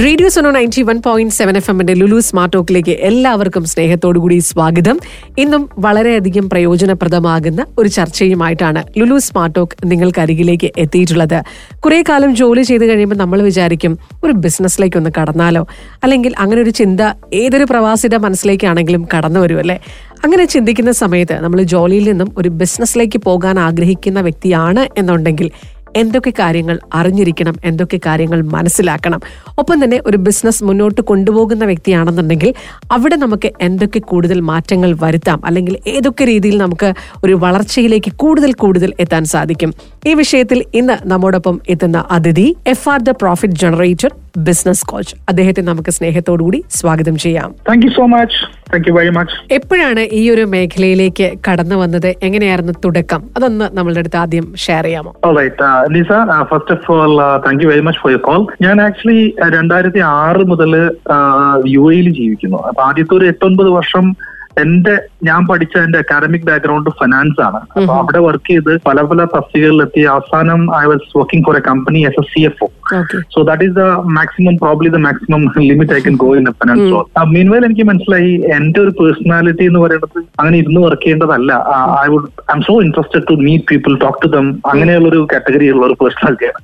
Radio Suno ninety one point seven F എമ്മിന്റെ Lulu smart ടോക്കിലേക്ക് എല്ലാവർക്കും സ്നേഹത്തോടുകൂടി സ്വാഗതം. ഇന്നും വളരെയധികം പ്രയോജനപ്രദമാകുന്ന ഒരു ചർച്ചയുമായിട്ടാണ് ലുലു സ്മാർട്ട് ടോക്ക് നിങ്ങൾക്ക് അരികിലേക്ക് എത്തിയിട്ടുള്ളത്. കുറെ കാലം ജോലി ചെയ്ത് കഴിയുമ്പോൾ നമ്മൾ വിചാരിക്കും ഒരു ബിസിനസ്സിലേക്ക് ഒന്ന് കടന്നാലോ? അല്ലെങ്കിൽ അങ്ങനെ ഒരു ചിന്ത ഏതൊരു പ്രവാസിയുടെ മനസ്സിലേക്കാണെങ്കിലും കടന്നു വരും അല്ലേ? അങ്ങനെ ചിന്തിക്കുന്ന സമയത്ത് നമ്മൾ ജോലിയിൽ നിന്നും ഒരു ബിസിനസ്സിലേക്ക് പോകാൻ ആഗ്രഹിക്കുന്ന വ്യക്തിയാണ് എന്നുണ്ടെങ്കിൽ എന്തൊക്കെ കാര്യങ്ങൾ അറിഞ്ഞിരിക്കണം എന്തൊക്കെ കാര്യങ്ങൾ മനസ്സിലാക്കണം. ഒപ്പം തന്നെ ഒരു ബിസിനസ് മുന്നോട്ട് കൊണ്ടുപോകുന്ന വ്യക്തിയാണെന്നുണ്ടെങ്കിൽ അവിടെ നമുക്ക് എന്തൊക്കെ കൂടുതൽ മാറ്റങ്ങൾ വരുത്താം അല്ലെങ്കിൽ ഏതൊക്കെ രീതിയിൽ നമുക്ക് ഒരു വളർച്ചയിലേക്ക് കൂടുതൽ കൂടുതൽ എത്താൻ സാധിക്കും. ഈ വിഷയത്തിൽ ഇന്ന് നമ്മോടൊപ്പം എത്തുന്ന അതിഥി F R the profit generator business coach അദ്ദേഹത്തെ നമുക്ക് സ്നേഹത്തോടുകൂടി സ്വാഗതം ചെയ്യാം. Thank so so much. Thank you very much. എപ്പോഴാണ് ഈ ഒരു മേഖലയിലേക്ക് കടന്നു വന്നത്? എങ്ങനെയായിരുന്നു തുടക്കം? അതൊന്ന് നമ്മളുടെ അടുത്ത് ആദ്യം ഷെയർ ചെയ്യാമോ? Lisa first of all thank you very much for you call very much for your call. ഞാൻ ആക്ച്വലി രണ്ടായിരത്തി ആറ് മുതൽ യു എയിൽ ജീവിക്കുന്നു. അപ്പൊ ആദ്യത്തെ ഒരു എട്ടൊൻപത് വർഷം എന്റെ ഞാൻ പഠിച്ച എന്റെ അക്കാഡമിക് ബാക്ക്ഗ്രൗണ്ട് ഫിനാൻസ് ആണ്. അപ്പൊ അവിടെ വർക്ക് ചെയ്ത് പല പല തസ്തികളിലെത്തി അവസാനം I was working for a company S S C F O so that is the maximum probably the maximum limit I can go in finance role meanwhile എനിക്ക് മനസ്സിലായി എന്റെ ഒരു പേഴ്സണാലിറ്റി എന്ന് പറയുന്നത് അങ്ങനെ ഇരുന്ന് work ചെയ്യേണ്ടതല്ല. I would I'm so interested to meet people talk to them അങ്ങനെയുള്ള ഒരു കാറ്റഗറി ഉള്ള ഒരു പേഴ്സണാലിറ്റിയാണ്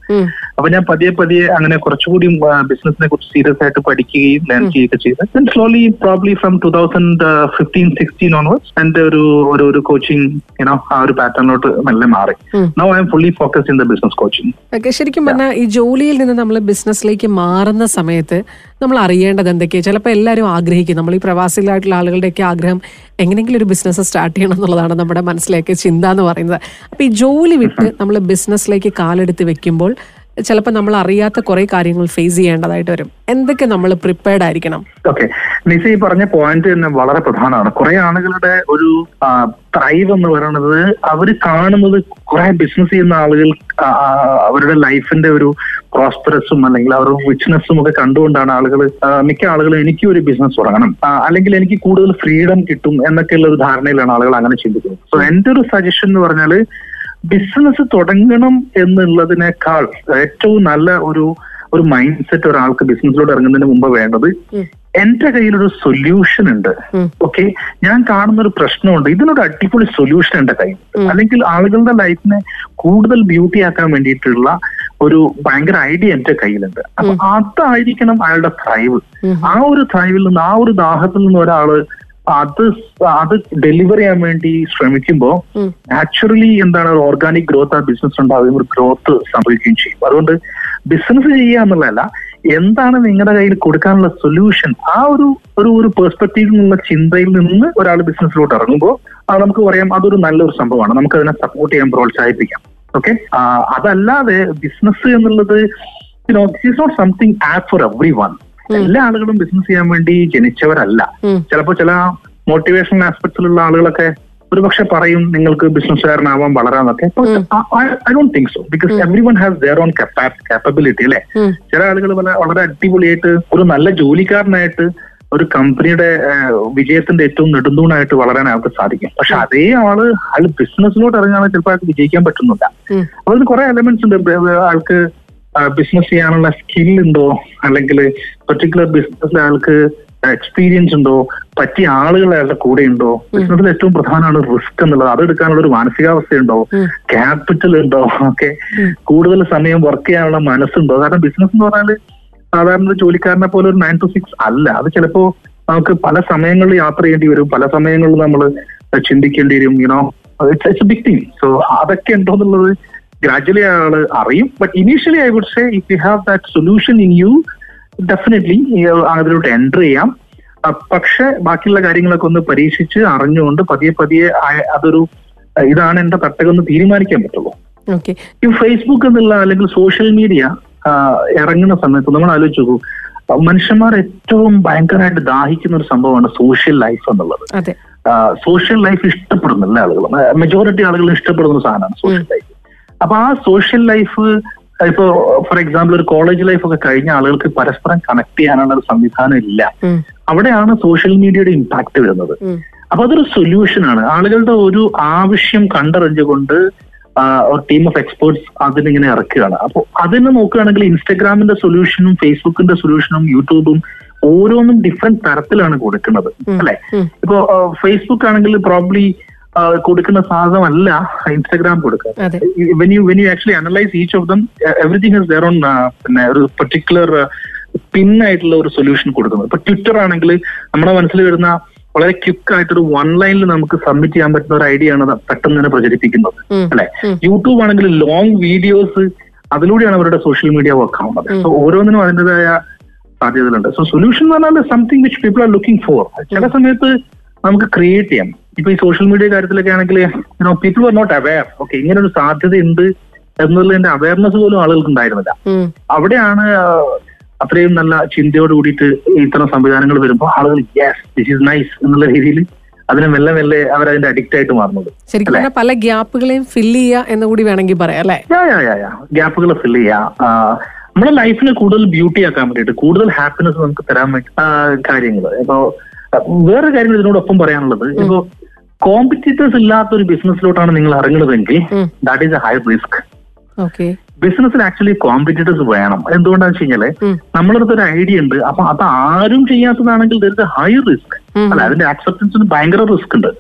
അപ്പൊ ഞാൻ പതിയെ പതിയെ അങ്ങനെ കുറച്ചുകൂടി ബിസിനസിനെ കുറിച്ച് സീരിയസ് ആയിട്ട് പഠിക്കുകയും ലേൺ ചെയ്യുകയൊക്കെ ചെയ്ത്. Slowly probably from two thousand fifteen sixteen onwards എന്റെ ഒരു ഒരു ഒരു കോച്ചിങ് യുനോ ആ ഒരു പാറ്റേണിലോട്ട് മെല്ലെ മാറി. Now I'm fully focus in the business coaching ശരിക്കും പറഞ്ഞാൽ ഈ ജോലിയിൽ നിന്ന് നമ്മൾ ബിസിനസ്സിലേക്ക് മാറുന്ന സമയത്ത് നമ്മൾ അറിയേണ്ടത് എന്തൊക്കെയാണ് ചിലപ്പോൾ എല്ലാവരും ആഗ്രഹിക്കും. നമ്മൾ ഈ പ്രവാസികളായിട്ടുള്ള ആളുകളുടെയൊക്കെ ആഗ്രഹം എങ്ങനെയെങ്കിലും ഒരു ബിസിനസ് സ്റ്റാർട്ട് ചെയ്യണം എന്നുള്ളതാണ് നമ്മുടെ മനസ്സിലേക്ക് ചിന്ത എന്ന് പറയുന്നത്. അപ്പോൾ ഈ ജോലി വിട്ട് നമ്മൾ ബിസിനസ്സിലേക്ക് കാലെടുത്ത് വെക്കുമ്പോൾ ചിലപ്പോൾ നമ്മൾ അറിയാത്ത കുറെ കാര്യങ്ങൾ ഫേസ് ചെയ്യേണ്ടതായിട്ട് വരും. എന്തൊക്കെ നമ്മൾ പ്രിപ്പയർഡ് ആയിരിക്കണം? ഓക്കെ നിസ പറഞ്ഞ പോയിന്റ് തന്നെ വളരെ പ്രധാനമാണ്. കുറെ ആളുകളുടെ ഒരു ത്രൈവ് എന്ന് പറയുന്നത് അവർ കാണുന്നത് കുറെ ബിസിനസ് ചെയ്യുന്ന ആളുകൾ അവരുടെ ലൈഫിന്റെ ഒരു പ്രോസ്പെറസും അല്ലെങ്കിൽ അവരുടെ റിച്ച്നെസ്സും ഒക്കെ കണ്ടുകൊണ്ടാണ് ആളുകൾ മിക്ക ആളുകളും എനിക്ക് ഒരു ബിസിനസ് തുടങ്ങണം. അല്ലെങ്കിൽ എനിക്ക് കൂടുതൽ ഫ്രീഡം കിട്ടും എന്നൊക്കെയുള്ള ഒരു ധാരണയിലാണ് ആളുകൾ അങ്ങനെ ചിന്തിക്കുന്നത്. സോ എന്റെ ഒരു സജഷൻ എന്ന് പറഞ്ഞാൽ ബിസിനസ് തുടങ്ങണം എന്നുള്ളതിനേക്കാൾ ഏറ്റവും നല്ല ഒരു ഒരു മൈൻഡ് സെറ്റ് ഒരാൾക്ക് ബിസിനസ്സിലോട്ട് ഇറങ്ങുന്നതിന് മുമ്പ് വേണ്ടത്. എന്റെ കയ്യിലൊരു സൊല്യൂഷൻ ഉണ്ട്. ഓക്കെ ഞാൻ കാണുന്ന ഒരു പ്രശ്നമുണ്ട്. ഇതിനൊരു അടിപൊളി സൊല്യൂഷൻ എന്റെ കയ്യിൽ. അല്ലെങ്കിൽ ആളുകളുടെ ലൈഫിനെ കൂടുതൽ ബ്യൂട്ടി ആക്കാൻ വേണ്ടിയിട്ടുള്ള ഒരു ഭയങ്കര ഐഡിയ എന്റെ കയ്യിലുണ്ട്. അപ്പൊ അതായിരിക്കണം അയാളുടെ ത്രൈവ് ആ ഒരു ത്രൈവിൽ നിന്ന് ആ ഒരു ദാഹത്തിൽ നിന്ന് ഒരാൾ അത് അത് ഡെലിവർ ചെയ്യാൻ വേണ്ടി ശ്രമിക്കുമ്പോ ഉം. നാച്ചുറലി എന്താണ് ഒരു ഓർഗാനിക് ഗ്രോത്ത് ആ ബിസിനസ് ഉണ്ടാവുകയും ഒരു ഗ്രോത്ത് സംഭവിക്കുകയും ചെയ്യും. അതുകൊണ്ട് ബിസിനസ് ചെയ്യുക എന്നുള്ളതല്ല എന്താണ് നിങ്ങളുടെ കയ്യിൽ കൊടുക്കാനുള്ള സൊല്യൂഷൻ ആ ഒരു ഒരു ഒരു പെർസ്പെക്റ്റീവിൽ നിന്നുള്ള ചിന്തയിൽ നിന്ന് ഒരാൾ ബിസിനസ്സിലോട്ട് ഇറങ്ങുമ്പോൾ അത് നമുക്ക് പറയാം അതൊരു നല്ലൊരു സംഭവമാണ്. നമുക്ക് അതിനെ സപ്പോർട്ട് ചെയ്യാൻ പ്രോത്സാഹിപ്പിക്കാം. ഓക്കെ അതല്ലാതെ ബിസിനസ് എന്നുള്ളത് not something apt for every one എല്ലാ ആളുകളും ബിസിനസ് ചെയ്യാൻ വേണ്ടി ജനിച്ചവരല്ല. ചിലപ്പോ ചിലപ്പോൾ ചില മോട്ടിവേഷൻ ആസ്പെക്ട്സിലുള്ള ആളുകളൊക്കെ ഒരുപക്ഷെ പറയും നിങ്ങൾക്ക് ബിസിനസ്സുകാരനാവാൻ വളരാന്നൊക്കെ I don't think so because every one has their own capability അല്ലെ. ചില ആളുകൾ വളരെ വളരെ അടിപൊളിയായിട്ട് ഒരു നല്ല ജോലിക്കാരനായിട്ട് ഒരു കമ്പനിയുടെ വിജയത്തിന്റെ ഏറ്റവും നെടുന്തൂണായിട്ട് വളരാൻ അയാൾക്ക് സാധിക്കും. പക്ഷെ അതേ ആൾ അയാൾ ബിസിനസ്സിലോട്ട് ഇറങ്ങുകയാണെങ്കിൽ ചിലപ്പോൾ അയാൾക്ക് വിജയിക്കാൻ പറ്റുന്നില്ല. അതിന് കുറെ എലമെന്റ്സ് ഉണ്ട്. ആൾക്ക് ബിസിനസ് ചെയ്യാനുള്ള സ്കിൽ ഉണ്ടോ? അല്ലെങ്കിൽ പെർട്ടിക്കുലർ ബിസിനസ്സിൽ ആൾക്ക് എക്സ്പീരിയൻസ് ഉണ്ടോ? പറ്റിയ ആളുകൾ അയാളുടെ കൂടെ ഉണ്ടോ? ബിസിനസ്സിൽ ഏറ്റവും പ്രധാനമാണ് റിസ്ക് എന്നുള്ളത്. അത് എടുക്കാനുള്ള ഒരു മാനസികാവസ്ഥ ഉണ്ടോ ക്യാപിറ്റൽ ഉണ്ടോ? ഒക്കെ കൂടുതൽ സമയം വർക്ക് ചെയ്യാനുള്ള മനസ്സുണ്ടോ? കാരണം ബിസിനസ് എന്ന് പറഞ്ഞാൽ സാധാരണ ഒരു ജോലിക്കാരനെ പോലെ ഒരു നയൻ ടു സിക്സ് അല്ല. അത് ചിലപ്പോ നമുക്ക് പല സമയങ്ങളിൽ യാത്ര ചെയ്യേണ്ടി വരും. പല സമയങ്ങളിൽ നമ്മൾ ചിന്തിക്കേണ്ടി വരും. You know it's it's big thing so അതൊക്കെ ഉണ്ടോ എന്നുള്ളത് ഗ്രാജുവലി അയാൾ അറിയും. But initially I would say if you have that solution in you definitely അതിലോട്ട് എന്റർ ചെയ്യാം. പക്ഷെ ബാക്കിയുള്ള കാര്യങ്ങളൊക്കെ ഒന്ന് പരീക്ഷിച്ച് അറിഞ്ഞുകൊണ്ട് പതിയെ പതിയെ അതൊരു ഇതാണ് എന്റെ തട്ടകം തീരുമാനിക്കാൻ പറ്റുള്ളൂ. ഈ ഫേസ്ബുക്ക് എന്നുള്ള അല്ലെങ്കിൽ സോഷ്യൽ മീഡിയ ഇറങ്ങുന്ന സമയത്ത് നമ്മൾ ആലോചിച്ച് നോക്കൂ. മനുഷ്യന്മാർ ഏറ്റവും ഭയങ്കരമായിട്ട് ദാഹിക്കുന്ന ഒരു സംഭവമാണ് സോഷ്യൽ ലൈഫ് എന്നുള്ളത്. സോഷ്യൽ ലൈഫ് ഇഷ്ടപ്പെടുന്നില്ല ആളുകൾ മെജോറിറ്റി ആളുകൾ ഇഷ്ടപ്പെടുന്ന ഒരു സാധനമാണ് സോഷ്യൽ ലൈഫ് അപ്പൊ ആ സോഷ്യൽ ലൈഫ് ഇപ്പൊ ഫോർ എക്സാമ്പിൾ ഒരു കോളേജ് ലൈഫ് ഒക്കെ കഴിഞ്ഞ ആളുകൾക്ക് പരസ്പരം കണക്ട് ചെയ്യാനുള്ള ഒരു സംവിധാനം ഇല്ല. അവിടെയാണ് സോഷ്യൽ മീഡിയയുടെ ഇമ്പാക്ട് വരുന്നത്. അപ്പൊ അതൊരു സൊല്യൂഷൻ ആണ്. ആളുകളുടെ ഒരു ആവശ്യം കണ്ടറിഞ്ഞുകൊണ്ട് ഒരു ടീം ഓഫ് എക്സ്പേർട്സ് അതിനിങ്ങനെ ഇറക്കുകയാണ്. അപ്പോൾ അതിന് നോക്കുകയാണെങ്കിൽ ഇൻസ്റ്റഗ്രാമിന്റെ സൊല്യൂഷനും ഫേസ്ബുക്കിന്റെ സൊല്യൂഷനും യൂട്യൂബും ഓരോന്നും ഡിഫറെന്റ് തരത്തിലാണ് കൊടുക്കുന്നത്. അല്ലെ. ഇപ്പോ ഫേസ്ബുക്ക് ആണെങ്കിൽ പ്രോബ്ലി കൊടുക്കുന്ന സാധനമല്ല ഇൻസ്റ്റഗ്രാം കൊടുക്കുക. When you when you actually analyse each of them everything has their own പിന്നെ ഒരു പെർട്ടിക്കുലർ പിൻ ആയിട്ടുള്ള ഒരു സൊല്യൂഷൻ കൊടുക്കുന്നത് ഇപ്പൊ ട്വിറ്റർ ആണെങ്കിൽ നമ്മുടെ മനസ്സിൽ വരുന്ന വളരെ ക്വിക്ക് ആയിട്ടൊരു വൺ ലൈനിൽ നമുക്ക് സബ്മിറ്റ് ചെയ്യാൻ പറ്റുന്ന ഒരു ഐഡിയ ആണ് പെട്ടെന്ന് തന്നെ പ്രചരിപ്പിക്കുന്നത്. അല്ലെ? യൂട്യൂബ് ആണെങ്കിൽ ലോങ് വീഡിയോസ് അതിലൂടെയാണ് അവരുടെ സോഷ്യൽ മീഡിയ വർക്ക് ആവുന്നത്. സോ ഓരോന്നിനും അതിന്റെതായ സാധ്യതകളുണ്ട്. സോ സൊല്യൂഷൻ എന്ന് പറഞ്ഞാൽ something which people are looking for ചില സമയത്ത് നമുക്ക് ക്രിയേറ്റ് ചെയ്യാം. ഇപ്പൊ ഈ സോഷ്യൽ മീഡിയ കാര്യത്തിലൊക്കെ ആണെങ്കിൽ people are not aware okay ഇങ്ങനെ ഒരു സാധ്യത ഉണ്ട് എന്നുള്ളതിന്റെ അവയർനെസ് പോലും ആളുകൾക്ക് ഉണ്ടായിരുന്നില്ല. അവിടെയാണ് അത്രയും നല്ല ചിന്തയോട് കൂടിയിട്ട് ഇത്തരം സംവിധാനങ്ങൾ വരുമ്പോൾ ആളുകൾ യെസ് ദിസ് ഈസ് നൈസ് എന്നുള്ള രീതിയിൽ അതിനെ മെല്ലെ മെല്ലെ അവരതിന്റെ അഡിക്റ്റ് ആയിട്ട് മാറുന്നത്. ശരിക്കും പല ഗ്യാപ്പുകളെയും ഫില്ല് ചെയ്യുക എന്ന് കൂടി വേണമെങ്കിൽ പറയാം അല്ലെ? ഗ്യാപ്പുകൾ ഫില്ല് ചെയ്യുക. നമ്മുടെ ലൈഫിനെ കൂടുതൽ ബ്യൂട്ടി ആക്കാൻ വേണ്ടിയിട്ട് കൂടുതൽ ഹാപ്പിനെസ് നമുക്ക് തരാൻ വേണ്ടി കാര്യങ്ങൾ. ഇപ്പോ വേറൊരു വേറെ കാര്യങ്ങൾ ഇതിനോടൊപ്പം പറയാനുള്ളത്. ഇപ്പോ കോമ്പറ്റീറ്റേഴ്സ് ഇല്ലാത്ത ഒരു ബിസിനസ്സിലോട്ടാണ് നിങ്ങൾ ഇറങ്ങുന്നതെങ്കിൽ that is a high risk okay ബിസിനസ്സിൽ ആക്ച്വലി കോമ്പറ്റീറ്റേഴ്സ് വേണം. എന്തുകൊണ്ടാന്ന് വെച്ച് കഴിഞ്ഞാൽ. നമ്മളടുത്ത് ഒരു ഐഡിയ ഉണ്ട്. അപ്പൊ അത് ആരും ചെയ്യാത്തതാണെങ്കിൽ there is a high risk അല്ല അതിന്റെ ആക്സെപ്റ്റൻസിന് ഭയങ്കര റിസ്ക് ഉണ്ട്.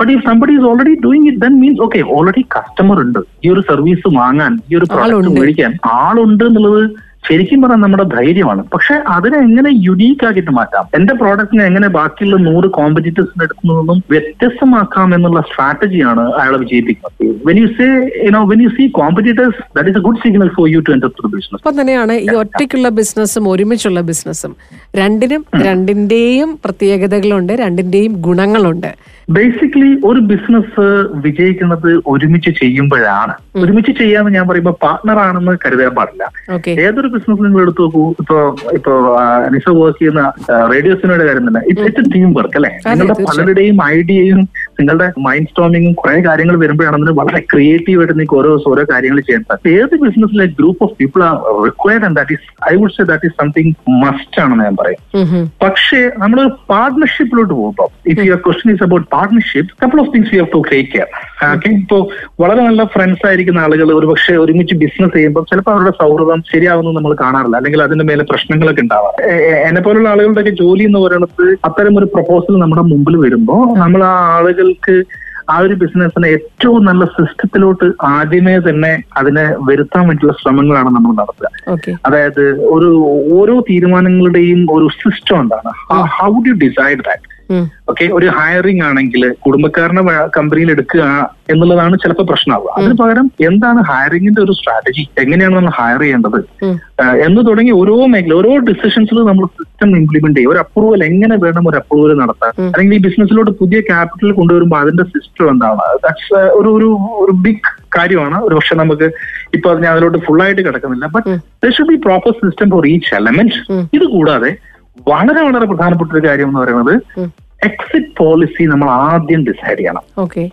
ബട്ട് ഈ somebody is already doing it then means okay already customer ഉണ്ട്. ഈ ഒരു സർവീസ് വാങ്ങാൻ ഈ ഒരു പ്രോഡക്റ്റ്. മേടിക്കാൻ ആളുണ്ട് എന്നുള്ളത് ശരിക്കും പറഞ്ഞാൽ നമ്മുടെ ധൈര്യമാണ്. പക്ഷെ അതിനെ എങ്ങനെ യുണീക്ക് ആക്കിയിട്ട് മാറ്റാം? എന്റെ പ്രോഡക്റ്റിനെ എങ്ങനെ ബാക്കിയുള്ള നൂറ് കോമ്പറ്റീറ്റേഴ്സിന്റെ അടുത്ത് നിന്നും വ്യത്യസ്തമാക്കാം എന്നുള്ള സ്ട്രാറ്റജിയാണ് അയാളെ വിജയിപ്പിക്കുന്നത്. When you say you know when you see competitors that is a good signal for you to enter to business ഒപ്പം തന്നെയാണ് ഈ ഒറ്റയ്ക്കുള്ള ബിസിനസ്സും ഒരുമിച്ചുള്ള ബിസിനസ്സും രണ്ടിനും രണ്ടിന്റെയും പ്രത്യേകതകളുണ്ട് രണ്ടിന്റെയും ഗുണങ്ങളുണ്ട്. ബേസിക്കലി ഒരു ബിസിനസ് വിജയിക്കുന്നത് ഒരുമിച്ച് ചെയ്യുമ്പോഴാണ്. ഒരുമിച്ച് ചെയ്യാന്ന് ഞാൻ പറയുമ്പോൾ പാർട്ണർ ആണെന്ന് കരുതാൻ പാടില്ല. ഏതൊരു ബിസിനസ് നിങ്ങൾ എടുത്തു നോക്കൂ ഇപ്പൊ ഇപ്പൊ നിഷ വർക്ക് ചെയ്യുന്ന റേഡിയോ സിനിമയുടെ കാര്യം തന്നെ. ഇറ്റ്സ് ഇറ്റ്സ് ടീം വർക്ക് അല്ലെ? നിങ്ങളുടെ പലരുടെയും ഐഡിയയും നിങ്ങളുടെ മൈൻഡ് സ്റ്റോമിങ്ങും കുറെ കാര്യങ്ങൾ വരുമ്പോഴാണ് അതിന് വളരെ ക്രിയേറ്റീവ് ആയിട്ട് നിങ്ങൾക്ക് ഓരോ ഓരോ കാര്യങ്ങൾ ചെയ്യാൻ സാധിക്കും ഏത് ബിസിനസ്സിലെ group of people are required and that is I would say that is something must ആണെന്ന് ഞാൻ പറയും. പക്ഷേ നമ്മൾ പാർട്ട്ണർഷിപ്പിലോട്ട് പോകുമ്പോൾ if your question is about partnership couple of things you have to take care okay ഇപ്പോ വളരെ നല്ല ഫ്രണ്ട്സ് ആയിരിക്കുന്ന ആളുകൾ ഒരു പക്ഷേ ഒരുമിച്ച് ബിസിനസ് ചെയ്യുമ്പോൾ ചിലപ്പോൾ അവരുടെ സൗഹൃദം ശരിയാവുന്നത് നമ്മൾ കാണാറില്ല. അല്ലെങ്കിൽ അതിന്റെ മേലെ പ്രശ്നങ്ങളൊക്കെ ഉണ്ടാവാം എന്നെ പോലുള്ള ആളുകളുടെ ഒക്കെ ജോലി എന്ന് പറയുന്നത് അത്തരം ഒരു പ്രപ്പോസൽ നമ്മുടെ മുമ്പിൽ വരുമ്പോൾ നമ്മൾ ആ ആളുകൾക്ക് ആ ഒരു ബിസിനസ്സിനെ ഏറ്റവും നല്ല സിസ്റ്റത്തിലോട്ട് ആദ്യമേ തന്നെ അതിനെ വരുത്താൻ വേണ്ടിയുള്ള ശ്രമങ്ങളാണ് നമ്മൾ നടത്തുക. അതായത് ഒരു ഓരോ തീരുമാനങ്ങളുടെയും ഒരു സിസ്റ്റം എന്താണ്? How do decide that. Okay ഒരു ഹയറിംഗ് ആണെങ്കിൽ കുടുംബക്കാരനെ കമ്പനിയിൽ എടുക്കുക എന്നുള്ളതാണ് ചിലപ്പോൾ പ്രശ്നമാവുക അതിന് പകരം എന്താണ് ഹയറിംഗിന്റെ ഒരു സ്ട്രാറ്റജി എങ്ങനെയാണ് നമ്മൾ ഹയർ ചെയ്യേണ്ടത്? എന്ന് തുടങ്ങി ഓരോ മേഖല ഓരോ ഡിസിഷൻസിൽ നമ്മൾ സിസ്റ്റം ഇംപ്ലിമെന്റ് ചെയ്യും. ഒരു അപ്രൂവൽ എങ്ങനെ വേണം ഒരു അപ്രൂവൽ നടത്താൻ. അല്ലെങ്കിൽ ഈ ബിസിനസ്സിലോട്ട് പുതിയ ക്യാപിറ്റൽ കൊണ്ടുവരുമ്പോൾ അതിന്റെ സിസ്റ്റം എന്താണ്? ദാറ്റ്സ് ഒരു ഒരു ഒരു ബിഗ് കാര്യമാണ്. ഒരു പക്ഷെ നമുക്ക് ഇപ്പൊ ഞാൻ അതിലോട്ട് ഫുൾ ആയിട്ട് കിടക്കുന്നില്ല. But um. Should be proper system for each element. ഇത് കൂടാതെ വളരെ വളരെ പ്രധാനപ്പെട്ട ഒരു കാര്യം എന്ന് പറയുന്നത് എക്സിറ്റ് പോളിസി നമ്മൾ ആദ്യം ഡിസൈഡ് ചെയ്യണം. ഓക്കെ.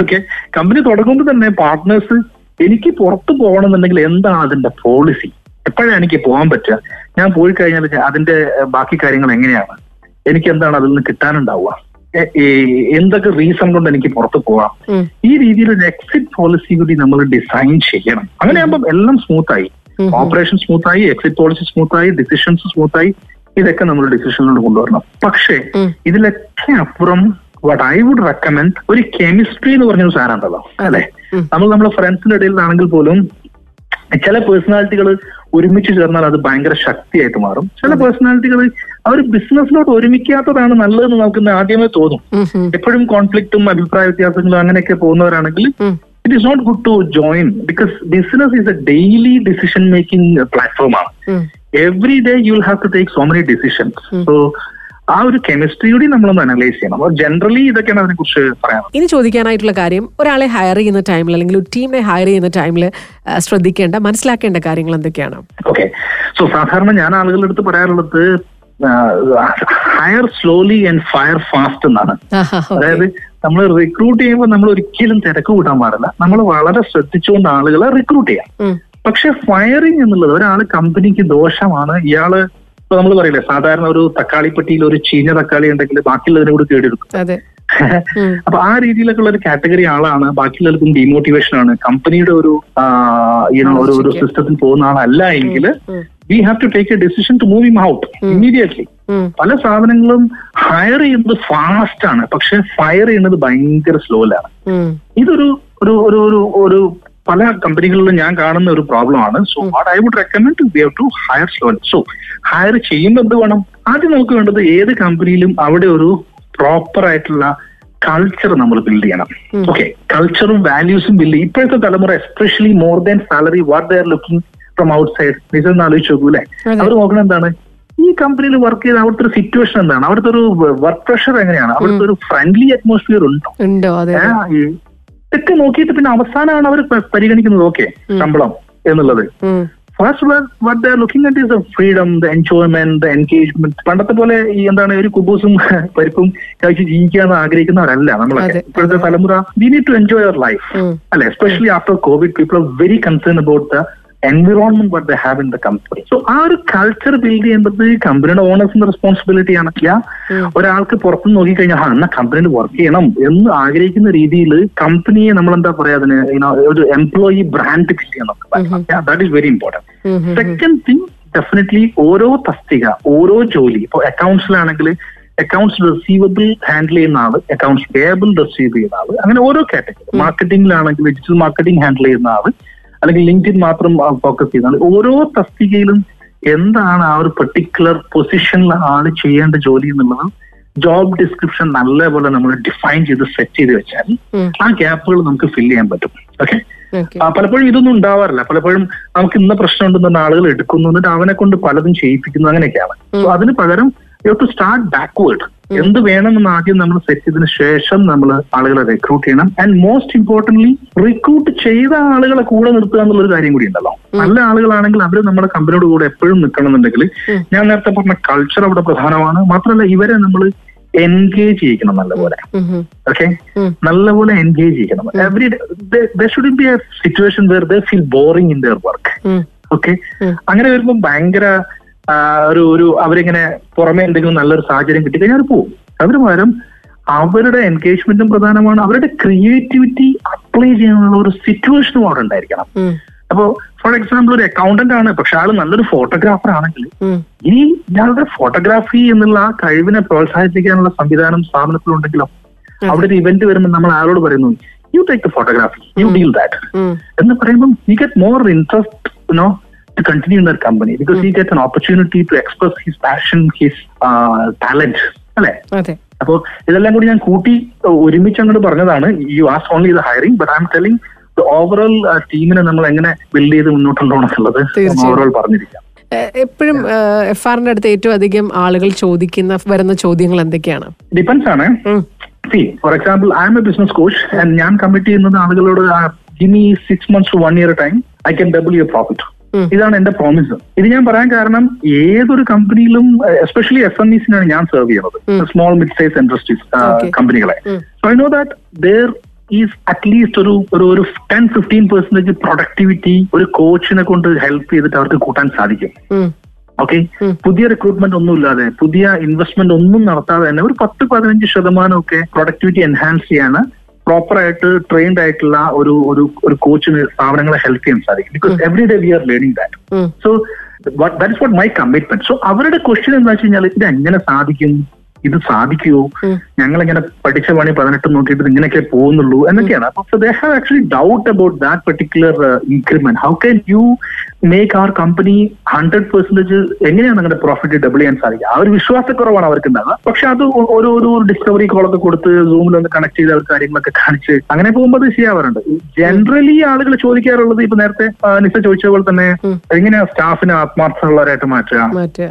ഓക്കെ? കമ്പനി തുടങ്ങുമ്പോൾ തന്നെ പാർട്ട്നേഴ്സ് എനിക്ക് പുറത്ത് പോകണമെന്നുണ്ടെങ്കിൽ എന്താണ് അതിന്റെ പോളിസി എപ്പോഴാണ് എനിക്ക് പോകാൻ പറ്റുക? ഞാൻ പോയി കഴിഞ്ഞാൽ അതിന്റെ ബാക്കി കാര്യങ്ങൾ എങ്ങനെയാണ്? എനിക്ക് എന്താണ് അതിൽ നിന്ന് കിട്ടാനുണ്ടാവുക? എന്തൊക്കെ റീസൺ കൊണ്ട് എനിക്ക് പുറത്തു പോവാം ഈ രീതിയിൽ ഒരു എക്സിറ്റ് പോളിസി കൂടി നമ്മൾ ഡിസൈൻ ചെയ്യണം. അങ്ങനെയാകുമ്പോൾ എല്ലാം സ്മൂത്തായി. ഓപ്പറേഷൻ സ്മൂത്തായി എക്സിറ്റ് പോളിസി സ്മൂത്തായി ഡിസിഷൻസ് സ്മൂത്ത് ആയി. ഇതൊക്കെ നമ്മൾ ഡിസിഷനിലോട്ട് കൊണ്ടുവരണം. പക്ഷേ ഇതിലൊക്കെ അപ്പുറം വട്ട് ഐ വുഡ് റെക്കമെൻഡ് ഒരു കെമിസ്ട്രി എന്ന് പറഞ്ഞൊരു സാധനം ഉണ്ടല്ലോ അല്ലെ? നമ്മൾ നമ്മുടെ ഫ്രണ്ട്സിന്റെ ഇടയിലാണെങ്കിൽ പോലും ചില പേഴ്സണാലിറ്റികൾ ഒരുമിച്ച് ചേർന്നാൽ അത് ഭയങ്കര ശക്തിയായിട്ട് മാറും. ചില പേഴ്സണാലിറ്റികൾ അവർ ബിസിനസ്സിലോട്ട് ഒരുമിക്കാത്തതാണ് നല്ലതെന്ന് നമുക്ക് ആദ്യമേ തോന്നും. എപ്പോഴും കോൺഫ്ലിക്റ്റും അഭിപ്രായ വ്യത്യാസങ്ങളും അങ്ങനെയൊക്കെ പോകുന്നവരാണെങ്കിൽ it is not good to join because business is a daily decision making platform ആണ്. ഉം. Every day you will have to take so many decisions. So ആ ഒരു കെമിസ്ട്രി കൂടി നമ്മളൊന്ന് അനലൈസ് ചെയ്യണം. ജനറലി ഇതൊക്കെയാണ് അതിനെ കുറിച്ച് പറയാം ഇനി ചോദിക്കാനായിട്ടുള്ള കാര്യം ഒരാളെ ഹയർ ചെയ്യുന്ന ടൈമിൽ അല്ലെങ്കിൽ ഒരു ടീമിനെ ഹയർ ചെയ്യുന്ന ടൈമിൽ ശ്രദ്ധിക്കേണ്ട മനസ്സിലാക്കേണ്ട കാര്യങ്ങൾ എന്തൊക്കെയാണ്? ഓക്കെ സോ സാധാരണ ഞാൻ ആളുകളുടെ അടുത്ത് പറയാറുള്ളത് hire slowly and fire fast എന്നാണ്. അതായത് നമ്മൾ റിക്രൂട്ട് ചെയ്യുമ്പോൾ നമ്മൾ ഒരിക്കലും തിരക്ക് കൂട്ടാൻ പാടില്ല. നമ്മൾ വളരെ ശ്രദ്ധിച്ചുകൊണ്ട് ആളുകളെ റിക്രൂട്ട് ചെയ്യാം. പക്ഷെ ഫയറിംഗ് എന്നുള്ളത് ഒരാൾ കമ്പനിക്ക് ദോഷമാണ്. ഇയാൾ ഇപ്പൊ നമ്മൾ പറയില്ലേ സാധാരണ ഒരു തക്കാളിപ്പെട്ടിയിൽ ഒരു ചീഞ്ഞ തക്കാളി ഉണ്ടെങ്കിൽ ബാക്കിയുള്ളതിനെ കൂടി കേടെടുക്കും. അപ്പൊ ആ രീതിയിലൊക്കെ ഉള്ള ഒരു കാറ്റഗറി ആളാണ്. ബാക്കിയുള്ളവർക്കും ഡിമോട്ടിവേഷൻ ആണ്. കമ്പനിയുടെ ഒരു ഈണോ ഒരു ഒരു സിസ്റ്റത്തിൽ പോകുന്ന ആളല്ല എങ്കിൽ we have to take a decision to move him out immediately പല സാധനങ്ങളും ഹയർ ചെയ്യുന്നത് ഫാസ്റ്റ് ആണ്. പക്ഷെ ഫയർ ചെയ്യുന്നത് ഭയങ്കര സ്ലോയിലാണ്. ഇതൊരു ഒരു ഒരു ഒരു ഒരു പല കമ്പനികളിലും ഞാൻ കാണുന്ന ഒരു പ്രോബ്ലം ആണ് so what I would recommend we have to hire slow so hire ചെയ്യുമ്പോൾ എന്ത് വേണം? ആദ്യം നമുക്ക് വേണ്ടത് ഏത് കമ്പനിയിലും അവിടെ ഒരു പ്രോപ്പർ ആയിട്ടുള്ള കൾച്ചർ നമ്മൾ ബിൽഡ് ചെയ്യണം. ഓക്കെ കൾച്ചറും വാല്യൂസും ബിൽഡ് ചെയ്യും. ഇപ്പോഴത്തെ തലമുറ especially more than salary what they are looking from outside നിജം ആലോചിച്ച് നോക്കൂ അല്ലെ? അവർ നോക്കണം എന്താണ്? ഈ കമ്പനിയിൽ വർക്ക് ചെയ്ത അവിടുത്തെ ഒരു സിറ്റുവേഷൻ എന്താണ്? അവിടുത്തെ ഒരു വർക്ക് പ്രഷർ എങ്ങനെയാണ്? അവിടുത്തെ ഒരു ഫ്രണ്ട്ലി അറ്റ്മോസ്ഫിയർ ഉണ്ടോ? ഇതൊക്കെ നോക്കിയിട്ട് പിന്നെ അവസാനമാണ് അവർ പരിഗണിക്കുന്നത്. ഓക്കെ ശമ്പളം എന്നുള്ളത്. First what they're looking at is the freedom the enjoyment the engagement പണ്ടത്തെ പോലെ ഈ എന്താണ് ഒരു കുബൂസും പരിപ്പും കഴിച്ച് ജീവിക്കാൻ ആഗ്രഹിക്കുന്നവരല്ല നമ്മളൊക്കെ. ഇപ്പോഴത്തെ തലമുറ we need to enjoy our life. അല്ലെ? Especially after Covid people are very concern about the environment what they have in the company so ആ ഒരു കൾച്ചർ ബിൽഡ് ചെയ്യേണ്ടത് കമ്പനിയുടെ ഓണേഴ്സിന്റെ റെസ്പോൺസിബിലിറ്റി ആണ്. Yeah, ഒരാൾക്ക് പുറത്തുനിന്ന് നോക്കിക്കഴിഞ്ഞാൽ ആ എന്നാ കമ്പനിയിൽ വർക്ക് ചെയ്യണം എന്ന് ആഗ്രഹിക്കുന്ന രീതിയിൽ കമ്പനിയെ നമ്മൾ എന്താ പറയാ അതിന് ഒരു എംപ്ലോയി ബ്രാൻഡ് ബിൽഡ് ചെയ്യണം. That is very important. Second thing definitely ഓരോ തസ്തിക ഓരോ ജോലി ഇപ്പൊ അക്കൗണ്ട്സിലാണെങ്കിൽ അക്കൗണ്ട്സ് റിസീവബിൾ ഹാൻഡിൽ ചെയ്യുന്ന ആൾ അക്കൗണ്ട്സ് പേബിൾ റിസീവ് ചെയ്യുന്ന ആൾ അങ്ങനെ ഓരോ കാറ്റഗറി മാർക്കറ്റിംഗിലാണെങ്കിൽ ഡിജിറ്റൽ മാർക്കറ്റിംഗ് ഹാൻഡിൽ ചെയ്യുന്ന ആൾ അല്ലെങ്കിൽ ലിങ്ക്ഡിൻ മാത്രം ഫോക്കസ് ചെയ്യുന്ന ഓരോ തസ്തികയിലും എന്താണ് ആ ഒരു പെർട്ടിക്കുലർ പൊസിഷനിൽ ആൾ ചെയ്യേണ്ട ജോലി എന്നുള്ളത് ജോബ് ഡിസ്ക്രിപ്ഷൻ നല്ലപോലെ നമ്മൾ ഡിഫൈൻ ചെയ്ത് സെറ്റ് ചെയ്ത് വെച്ചാൽ ആ ഗ്യാപ്പുകൾ നമുക്ക് ഫില്ല് ചെയ്യാൻ പറ്റും. ഓക്കെ പലപ്പോഴും ഇതൊന്നും ഉണ്ടാവാറില്ല. പലപ്പോഴും നമുക്ക് ഇന്ന പ്രശ്നം ഉണ്ടെന്ന് ആളുകൾ എടുക്കുന്നു. എന്നിട്ട് അവനെ കൊണ്ട് പലതും ചെയ്യിപ്പിക്കുന്നു. അങ്ങനെയൊക്കെയാണ്. സോ അതിന് പകരം യു ടു സ്റ്റാർട്ട് ബാക്ക്വേർഡ് എന്ത് വേണമെന്ന് ആദ്യം നമ്മൾ സെറ്റ് ചെയ്തതിനു ശേഷം നമ്മൾ ആളുകളെ റിക്രൂട്ട് ചെയ്യണം. ആൻഡ് മോസ്റ്റ് ഇമ്പോർട്ടന്റ് റിക്രൂട്ട് ചെയ്ത ആളുകളെ കൂടെ നിർത്തുക എന്നുള്ള ഒരു കാര്യം കൂടി ഉണ്ടല്ലോ. നല്ല ആളുകളാണെങ്കിൽ അവർ നമ്മുടെ കമ്പനിയോട് കൂടെ എപ്പോഴും നിൽക്കണമെന്നുണ്ടെങ്കിൽ എന്നുണ്ടെങ്കിൽ ഞാൻ നേരത്തെ പറഞ്ഞ കൾച്ചർ അവിടെ പ്രധാനമാണ്. മാത്രമല്ല ഇവരെ നമ്മൾ എൻഗേജ് ചെയ്യിക്കണം നല്ലപോലെ. ഓക്കെ ഉം. നല്ലപോലെ engage ചെയ്യിക്കണം. Every should be a situation where they feel boring in their work. Okay. അങ്ങനെ വരുമ്പോൾ ഭയങ്കര ഒരു ഒരു അവരിങ്ങനെ പുറമെ എന്തെങ്കിലും നല്ലൊരു സാഹചര്യം കിട്ടിക്കഴിഞ്ഞാൽ പോകും അതിന് പകരം അവരുടെ എൻഗേജ്മെന്റും പ്രധാനമാണ്. അവരുടെ ക്രിയേറ്റിവിറ്റി അപ്ലൈ ചെയ്യാനുള്ള ഒരു സിറ്റുവേഷനും അവിടെ ഉണ്ടായിരിക്കണം. അപ്പോ ഫോർ എക്സാമ്പിൾ ഒരു അക്കൗണ്ടന്റ് ആണ്. പക്ഷെ ആൾ നല്ലൊരു ഫോട്ടോഗ്രാഫർ ആണെങ്കിൽ ഇനി ഇയാളുടെ ഫോട്ടോഗ്രാഫി എന്നുള്ള ആ കഴിവിനെ പ്രോത്സാഹിപ്പിക്കാനുള്ള സംവിധാനം സ്ഥാപനത്തിലുണ്ടെങ്കിലോ അവിടെ ഒരു ഇവന്റ് വരുമ്പോൾ നമ്മൾ ആരോട് പറയുന്നു you take the photography you deal that എന്ന് പറയുമ്പോൾ you get more interest you know to continue in their company because he gets an opportunity to express his passion, his uh, talent. അതെ. അപ്പോൾ ഇതെല്ലാം കൂടി ഞാൻ കൂട്ടി ഒരുമിച്ച് അങ്ങോട്ട് പറഞ്ഞതാണ്. You as only the hiring but I'm telling the overall ടീമിനെ നമ്മൾ എങ്ങനെ ബിൽഡ് ചെയ്ത് മുന്നോട്ട് കൊണ്ടുപോകണം ഓവറോൾ പറഞ്ഞിരിക്കാം. എപ്പോഴും എഫ് ആറിന്റെ അടുത്ത് ഏറ്റവും അധികം ആളുകൾ ചോദിക്കുന്ന വരുന്ന ചോദ്യങ്ങൾ എന്തൊക്കെയാണ്? ഡിപ്പെൻസ് ആണ്. See for example I'm a business coach ഞാൻ കമ്മിറ്റ് ചെയ്യുന്നത് ആളുകളോട് guinea six months to one year time I can double your profit. ഇതാണ് എന്റെ പ്രോമിസ് ഇത് ഞാൻ പറയാൻ കാരണം ഏതൊരു കമ്പനിയിലും എസ്പെഷ്യലി എസ് എം ഇസിനാണ് ഞാൻ സെർവ് ചെയ്യുന്നത്. സ്മോൾ മിഡ് സൈസ് ഇൻഡസ്ട്രീസ് കമ്പനികളെ so I know that there is at least ഒരു ഒരു ഒരു ടെൻ ഫിഫ്റ്റീൻ പെർസെന്റേജ് പ്രൊഡക്ടിവിറ്റി ഒരു കോച്ചിനെ കൊണ്ട് ഹെൽപ്പ് ചെയ്തിട്ട് അവർക്ക് കൂട്ടാൻ സാധിക്കും. ഓക്കെ പുതിയ റിക്രൂട്ട്മെന്റ് ഒന്നും ഇല്ലാതെ പുതിയ ഇൻവെസ്റ്റ്മെന്റ് ഒന്നും നടത്താതെ തന്നെ ഒരു പത്ത് പതിനഞ്ച് ശതമാനം ഒക്കെ പ്രൊഡക്ടിവിറ്റി എൻഹാൻസ് ചെയ്യാന് പ്രോപ്പർ ആയിട്ട് ട്രെയിൻഡ് ആയിട്ടുള്ള ഒരു ഒരു ഒരു കോച്ചിന് സ്ഥാപനങ്ങളെ ഹെൽപ്പ് ചെയ്യാൻ സാധിക്കും. Because every day we are learning that. So that is what my commitment so അവരുടെ ക്വസ്റ്റ്യൻ എന്താ വെച്ച് കഴിഞ്ഞാൽ ഇത് എങ്ങനെ സാധിക്കും? ഇത് സാധിക്കുമോ. ഞങ്ങൾ ഇങ്ങനെ പഠിച്ച പണി പതിനെട്ട് നോക്കിയിട്ട് ഇങ്ങനെയൊക്കെ പോകുന്നുള്ളൂ എന്നൊക്കെയാണ്. അപ്പൊ they have actually doubt about that particular increment how can you make our company hundred percentage എങ്ങനെയാണ് നിങ്ങളുടെ പ്രോഫിറ്റ് ഡബിൾ ചെയ്യാൻ സാധിക്കുക? ആ ഒരു വിശ്വാസക്കുറവാണ് അവർക്ക് ഉണ്ടാകുക പക്ഷെ അത് ഓരോ ഒരു ഒരു ഡിസ്കവറി കോളൊക്കെ കൊടുത്ത് സൂമിൽ ഒന്ന് കണക്ട് ചെയ്ത് അവർ കാര്യങ്ങളൊക്കെ കാണിച്ച് അങ്ങനെ പോകുമ്പോൾ അത് ചെയ്യാറുണ്ട്. ജനറലി ആളുകൾ ചോദിക്കാറുള്ളത് ഇപ്പൊ നേരത്തെ നിസ ചോദിച്ച പോലെ തന്നെ. എങ്ങനെയാ സ്റ്റാഫിനെ ആത്മാർത്ഥമുള്ളവരായിട്ട് മാറ്റുക? മറ്റേ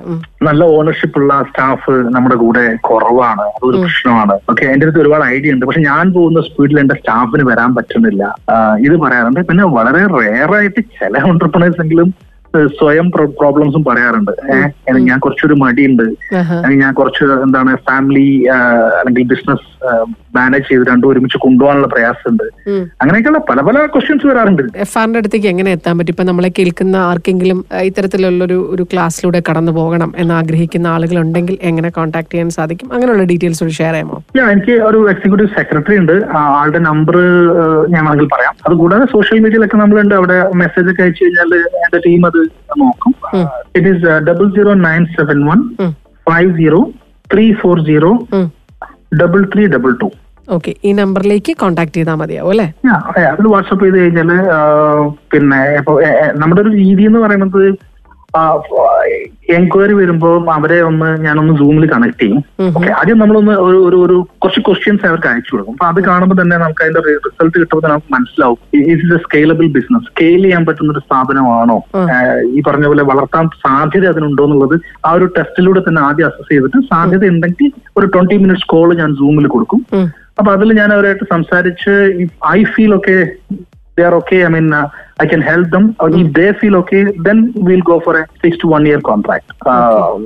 നല്ല ഓണർഷിപ്പ് ഉള്ള സ്റ്റാഫ് നമ്മുടെ കൂടെ കുറവാണ്. അതൊരു പ്രശ്നമാണ്. ഓക്കെ എന്റെ അടുത്ത് ഒരുപാട് ഐഡിയ ഉണ്ട്. പക്ഷെ ഞാൻ പോകുന്ന സ്പീഡിൽ എന്റെ സ്റ്റാഫിന് വരാൻ പറ്റുന്നില്ല. ഇത് പറയാറുണ്ട്. പിന്നെ വളരെ റെയർ ആയിട്ട് ചില ഓണ്ടർപ്രണേഴ്സ് എങ്കിലും സ്വയം പ്രോബ്ലംസും പറയാറുണ്ട്. ഏഹ് ഞാൻ കുറച്ചൊരു മടിയുണ്ട്. അല്ലെങ്കിൽ ഞാൻ കുറച്ച് എന്താണ് ഫാമിലി അല്ലെങ്കിൽ ബിസിനസ് മാനേജ് ചെയ്ത് രണ്ടും ഒരുമിച്ച് കൊണ്ടുപോകാനുള്ള പ്രയാസമുണ്ട്. ഉണ്ട് അങ്ങനെയൊക്കെയുള്ള പല പല ക്വസ്റ്റ്യൻസ് വരാറുണ്ട്. എഫ് ആറിന്റെ അടുത്തേക്ക് എങ്ങനെ എത്താൻ പറ്റും? ഇപ്പൊ നമ്മളെ കേൾക്കുന്ന ആർക്കെങ്കിലും ഇത്തരത്തിലുള്ള ഇത്തരത്തിലുള്ളൊരു ഒരു ക്ലാസ്സിലൂടെ കടന്നു പോകണം എന്ന് ആഗ്രഹിക്കുന്ന ആളുകൾ ഉണ്ടെങ്കിൽ എങ്ങനെ കോൺടാക്ട് ചെയ്യാൻ സാധിക്കും? അങ്ങനെയുള്ള ഡീറ്റെയിൽസ് ഒരു ഷെയർ ചെയ്യാമോ? എനിക്ക് ഒരു എക്സിക്യൂട്ടീവ് സെക്രട്ടറി ഉണ്ട്. ആളുടെ നമ്പർ ഞാൻ വേണമെങ്കിൽ പറയാം. അതുകൂടാതെ സോഷ്യൽ മീഡിയയിലൊക്കെ നമ്മളുണ്ട്. അവിടെ മെസ്സേജ് ഒക്കെ അയച്ചു കഴിഞ്ഞാൽ എന്റെ ടീം അത് നോക്കും. It is double zero nine seven one five zero three four zero. Double three double two okay ഈ നമ്പറിലേക്ക് കോൺടാക്ട് ചെയ്താൽ മതിയാവും അല്ലേ? അതിൽ വാട്സപ്പ് ചെയ്ത് കഴിഞ്ഞാൽ പിന്നെ നമ്മുടെ ഒരു രീതി എന്ന് പറയുന്നത് എൻക്വയറി വരുമ്പോൾ അവരെ ഒന്ന് ഞാനൊന്ന് സൂമിൽ കണക്ട് ചെയ്യും. ഓക്കെ ആദ്യം നമ്മളൊന്ന് ഒരു ഒരു ഒരു കുറച്ച് ക്വസ്റ്റ്യൻസ് അവർക്ക് അയച്ചു കൊടുക്കും. അപ്പൊ അത് കാണുമ്പോൾ തന്നെ നമുക്ക് അതിന്റെ റിസൾട്ട് കിട്ടുമ്പോൾ നമുക്ക് മനസ്സിലാവും. Is a scalable business scale ചെയ്യാൻ പറ്റുന്ന ഒരു സ്ഥാപനമാണോ? ഈ പറഞ്ഞ പോലെ വളർത്താൻ സാധ്യത അതിനുണ്ടോ എന്നുള്ളത് ആ ഒരു ടെസ്റ്റിലൂടെ തന്നെ ആദ്യം അസസ് ചെയ്തിട്ട് സാധ്യത ഉണ്ടെങ്കിൽ ഒരു ട്വന്റി മിനിറ്റ്സ് കോൾ ഞാൻ സൂമിൽ കൊടുക്കും. അപ്പൊ അതിൽ ഞാൻ അവരായിട്ട് സംസാരിച്ച് I feel okay they are okay I mean I can help them if they feel okay then will go for a six to one year contract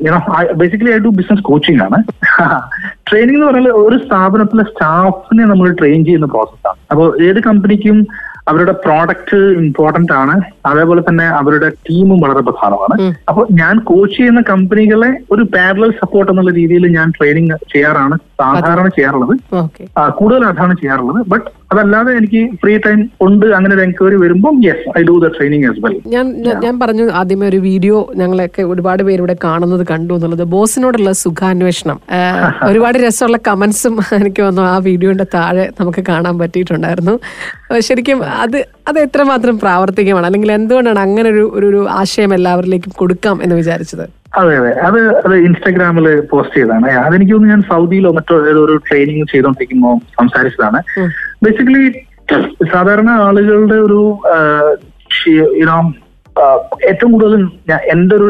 you know basically I do business coaching ആണ്. Training എന്ന് പറഞ്ഞാൽ ഒരു സ്ഥാപനത്തിലെ സ്റ്റാഫിനെ നമ്മൾ train ചെയ്യുന്ന പ്രോസസ്സാണ് അപ്പോൾ ഏത് കമ്പനിക്കും അവരുടെ പ്രോഡക്റ്റ് ഇമ്പോർട്ടന്റ് ആണ്. അതേപോലെ തന്നെ അവരുടെ ടീമും വളരെ പ്രധാനമാണ്. അപ്പൊ അപ്പോൾ ഞാൻ കോച്ച് ചെയ്യുന്ന കമ്പനികളെ ഒരു പാരലൽ സപ്പോർട്ട് എന്നുള്ള രീതിയിൽ ഞാൻ ട്രെയിനിങ് ചെയ്യാറാണ് സാധാരണ ചെയ്യാറുള്ളത്. കൂടുതൽ അതാണ് ചെയ്യാറുള്ളത്. ബട്ട് അതല്ലാതെ എനിക്ക് ഫ്രീ ടൈം ഉണ്ട് അങ്ങനെ ഒരു എൻക്വയറി വരുമ്പോൾ yes I do the training as well ഞാൻ ഞാൻ- പറഞ്ഞു ആദ്യമേ ഒരു വീഡിയോ ഞങ്ങളൊക്കെ ഒരുപാട് പേര് ഇവിടെ കാണുന്നത് കണ്ടു എന്നുള്ളത്. ബോസിനോടുള്ള സുഖാന്വേഷണം. ഒരുപാട് രസമുള്ള കമന്റ്സും എനിക്ക് വന്നു. ആ വീഡിയോന്റെ താഴെ നമുക്ക് കാണാൻ പറ്റിയിട്ടുണ്ടായിരുന്നു. ശരിക്കും അത് അത് എത്രമാത്രം പ്രാവർത്തികമാണ്? അല്ലെങ്കിൽ എന്തുകൊണ്ടാണ് അങ്ങനെ ഒരു ഒരു ആശയം എല്ലാവരിലേക്കും കൊടുക്കാം എന്ന് വിചാരിച്ചത്? അതെ അതെ. അത് അത് ഇൻസ്റ്റാഗ്രാമിൽ പോസ്റ്റ് ചെയ്തതാണ്. അതെനിക്ക് തോന്നുന്നു ഞാൻ സൗദിയിലോ മറ്റോ ഏതോ ഒരു ട്രെയിനിങ് ചെയ്തോണ്ടിരിക്കുമ്പോൾ സംസാരിച്ചതാണ്. ബേസിക്കലി സാധാരണ ആളുകളുടെ ഒരു ഏറ്റവും കൂടുതൽ എന്റെ ഒരു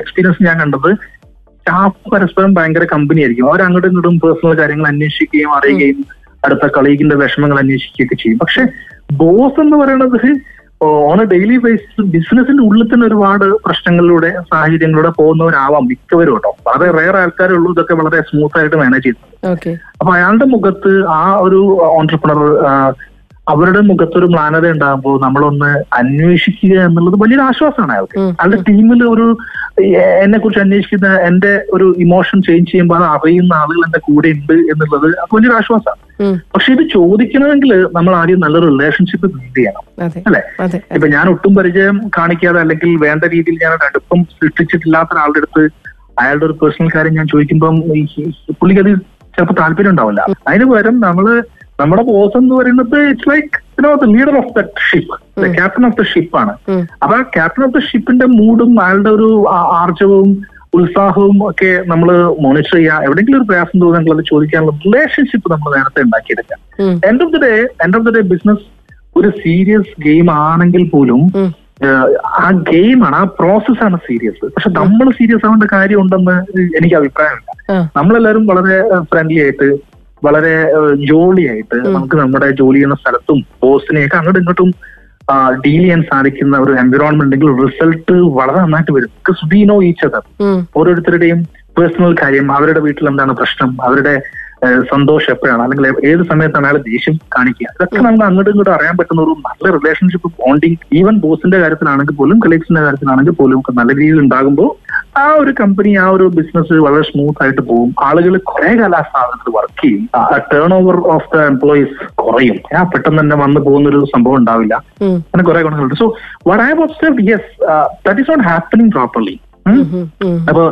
എക്സ്പീരിയൻസ് ഞാൻ കണ്ടത് സ്റ്റാഫ് പരസ്പരം ഭയങ്കര കമ്പനി ആയിരിക്കും. അവർ അങ്ങോട്ടും ഇങ്ങോട്ടും പേഴ്സണൽ കാര്യങ്ങൾ അന്വേഷിക്കുകയും അറിയുകയും അടുത്ത കളീഗിന്റെ വിഷമങ്ങൾ അന്വേഷിക്കുകയൊക്കെ ചെയ്യും. പക്ഷെ ബോസ് എന്ന് പറയുന്നത് ഓൺ എ ഡെയിലി ബേസിസ് ബിസിനസിന്റെ ഉള്ളിൽ തന്നെ ഒരുപാട് പ്രശ്നങ്ങളിലൂടെ സാഹചര്യങ്ങളിലൂടെ പോകുന്നവരാവാം മിക്കവരും കേട്ടോ. വളരെ റെയർ ആൾക്കാരേ ഉള്ളൂ ഇതൊക്കെ വളരെ സ്മൂത്ത് ആയിട്ട് മാനേജ് ചെയ്യുന്നത് അപ്പൊ അയാളുടെ മുഖത്ത് ആ ഒരു ഓൺടർപ്രണർ അവരുടെ മുഖത്തൊരു മ്ലാനത ഉണ്ടാകുമ്പോൾ നമ്മളൊന്ന് അന്വേഷിക്കുക എന്നുള്ളത് വലിയൊരു ആശ്വാസമാണ് അയാൾക്ക്. അയാളുടെ ടീമിൽ ഒരു എന്നെ കുറിച്ച് അന്വേഷിക്കുന്ന എന്റെ ഒരു ഇമോഷൻ ചേഞ്ച് ചെയ്യുമ്പോൾ അത് അറിയുന്ന ആളുകൾ എന്റെ കൂടെ ഉണ്ട് എന്നുള്ളത് അത് വലിയൊരു ആശ്വാസമാണ്. പക്ഷെ ഇത് ചോദിക്കണമെങ്കിൽ നമ്മൾ ആദ്യം നല്ല റിലേഷൻഷിപ്പ് ബിൽഡ് ചെയ്യണം. അല്ലെ? ഇപ്പൊ ഞാൻ ഒട്ടും പരിചയം കാണിക്കാതെ അല്ലെങ്കിൽ വേണ്ട രീതിയിൽ ഞാൻ അടുപ്പം സൃഷ്ടിച്ചിട്ടില്ലാത്ത ഒരാളുടെ അടുത്ത് അയാളുടെ ഒരു പേഴ്സണൽ കാര്യം ഞാൻ ചോദിക്കുമ്പം പുള്ളിക്ക് അത് ചിലപ്പോൾ താല്പര്യം ഉണ്ടാവില്ല. അതിന് പകരം നമ്മൾ നമ്മുടെ ബോസ് എന്ന് പറയുന്നത് it's like you know the leader of the ship the captain of the ship ആണ്. ഉം. അപ്പൊ ആ ക്യാപ്റ്റൻ ഓഫ് ദ ഷിപ്പിന്റെ മൂഡും അയാളുടെ ഒരു ആർജവും ഉത്സാഹവും ഒക്കെ നമ്മൾ മോണിറ്റർ ചെയ്യുക എവിടെയെങ്കിലും ഒരു പ്രയാസം തോന്നുന്നെങ്കിൽ അത് ചോദിക്കാനുള്ള റിലേഷൻഷിപ്പ് നമ്മൾ നേരത്തെ ഉണ്ടാക്കിയെടുക്കാം. End of the day end of the day business ഒരു സീരിയസ് ഗെയിം ആണെങ്കിൽ പോലും ആ ഗെയിമാണ് ആ പ്രോസസ്സാണ് സീരിയസ് പക്ഷെ നമ്മൾ സീരിയസ് ആവേണ്ട കാര്യമുണ്ടെന്ന് എനിക്ക് അഭിപ്രായമില്ല. നമ്മളെല്ലാവരും വളരെ ഫ്രണ്ട്ലി ആയിട്ട് വളരെ ജോളിയായിട്ട് നമുക്ക് നമ്മുടെ ജോലി ചെയ്യുന്ന സ്ഥലത്തും പോസ്റ്റിനെയൊക്കെ അങ്ങോട്ടും ഇങ്ങോട്ടും ഡീൽ ചെയ്യാൻ സാധിക്കുന്ന ഒരു എൻവിറോൺമെന്റ് ഉണ്ടെങ്കിൽ റിസൾട്ട് വളരെ നന്നായിട്ട് വരും. Because we know each other ഓരോരുത്തരുടെയും പേഴ്സണൽ കാര്യം അവരുടെ വീട്ടിൽ എന്താണ് പ്രശ്നം അവരുടെ സന്തോഷം എപ്പോഴാണ് അല്ലെങ്കിൽ ഏത് സമയത്താണ് അയാൾ ദേഷ്യം കാണിക്കുക. ഇതൊക്കെ നമുക്ക് അങ്ങോട്ടും ഇങ്ങോട്ടും അറിയാൻ പറ്റുന്ന ഒരു നല്ല റിലേഷൻഷിപ്പ് ബോണ്ടിങ് ഈവൻ ബോസിന്റെ കാര്യത്തിലാണെങ്കിൽ പോലും കൊളീഗ്സിന്റെ കാര്യത്തിലാണെങ്കിൽ പോലും നല്ല രീതിയിൽ ഉണ്ടാകുമ്പോൾ ആ ഒരു കമ്പനി ആ ഒരു ബിസിനസ് വളരെ സ്മൂത്ത് ആയിട്ട് പോകും. ആളുകൾ കുറെ കാലം ആ സ്ഥാപനത്തിൽ വർക്ക് ചെയ്യും turn over of the employees കുറയും. ആ പെട്ടെന്ന് തന്നെ വന്നു പോകുന്ന ഒരു സംഭവം ഉണ്ടാവില്ല. അങ്ങനെ കുറെ ഗുണങ്ങളുണ്ട് so what I observe yes that is not happening properly. അപ്പൊ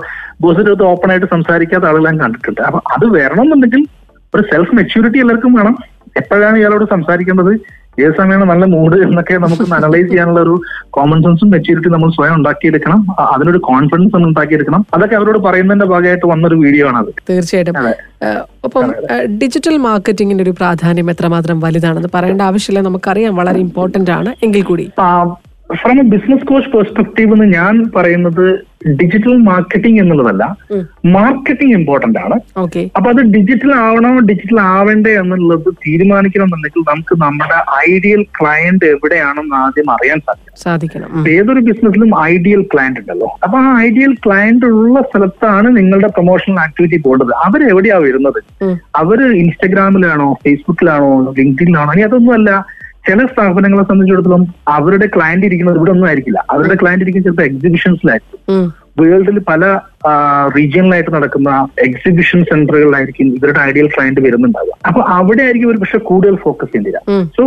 ബോസിന്റെ അടുത്ത് ഓപ്പൺ ആയിട്ട് സംസാരിക്കാത്ത ആളുകൾ ഞാൻ കണ്ടിട്ടുണ്ട്. അപ്പൊ അത് വരണമെന്നുണ്ടെങ്കിൽ ഒരു സെൽഫ് മെച്യൂരിറ്റി എല്ലാവർക്കും വേണം. എപ്പോഴാണ് ഇയാളോട് സംസാരിക്കേണ്ടത്? ഏത് സമയമാണ് നല്ല മൂഡ് എന്നൊക്കെ നമുക്ക് അനലൈസ് ചെയ്യാനുള്ള ഒരു കോമൺ സെൻസും മെച്യൂരിറ്റി നമ്മൾ സ്വയം ഉണ്ടാക്കിയെടുക്കണം. അതിനൊരു കോൺഫിഡൻസ് നമ്മൾ ഉണ്ടാക്കിയെടുക്കണം. അതൊക്കെ അവരോട് പറയുന്നതിന്റെ ഭാഗമായിട്ട് വന്നൊരു വീഡിയോ ആണ് അത്. തീർച്ചയായിട്ടും അപ്പം ഡിജിറ്റൽ മാർക്കറ്റിംഗിന്റെ ഒരു പ്രാധാന്യം എത്രമാത്രം വലുതാണെന്ന് പറയേണ്ട ആവശ്യമില്ല. നമുക്കറിയാം വളരെ ഇമ്പോർട്ടന്റ് ആണ്. എങ്കിൽ കൂടി. From a business coach perspective എന്ന് ഞാൻ പറയുന്നത് ഡിജിറ്റൽ മാർക്കറ്റിംഗ് എന്നുള്ളതല്ല മാർക്കറ്റിംഗ് ഇമ്പോർട്ടന്റ് ആണ്. അപ്പൊ അത് ഡിജിറ്റൽ ആവണോ ഡിജിറ്റൽ ആവേണ്ടേ എന്നുള്ളത് തീരുമാനിക്കണമെന്നുണ്ടെങ്കിൽ നമുക്ക് നമ്മുടെ ഐഡിയൽ ക്ലയന്റ് എവിടെയാണെന്ന് ആദ്യം അറിയാൻ സാധിക്കും സാധിക്കണം. ഏതൊരു ബിസിനസ്സിലും ഐഡിയൽ ക്ലയന്റ് ഉണ്ടല്ലോ. അപ്പൊ ആ ഐഡിയൽ ക്ലയന്റ് ഉള്ള സ്ഥലത്താണ് നിങ്ങളുടെ പ്രൊമോഷണൽ ആക്ടിവിറ്റി പോകേണ്ടത് അവരെവിടെയാ വരുന്നത്? അവർ ഇൻസ്റ്റഗ്രാമിലാണോ ഫേസ്ബുക്കിലാണോ ലിങ്ക്ഡിനിലാണോ ഇനി അതൊന്നുമല്ല. ചില സ്ഥാപനങ്ങളെ സംബന്ധിച്ചിടത്തോളം അവരുടെ ക്ലയന്റ് ഇരിക്കുന്നത് ഇവിടെ ഒന്നും ആയിരിക്കില്ല. അവരുടെ ക്ലയന്റ് ഇരിക്കുന്നത് ചിലപ്പോൾ എക്സിബിഷൻസിലായിരിക്കും വേൾഡിൽ പല റീജിയനിലായിട്ട് നടക്കുന്ന എക്സിബിഷൻ സെന്ററുകളിലായിരിക്കും ഇവരുടെ ഐഡിയൽ ക്ലയന്റ് വരുന്നുണ്ടാവുക. അപ്പൊ അവിടെ ആയിരിക്കും ഒരു പക്ഷെ കൂടുതൽ focus ചെയ്യേണ്ടില്ല so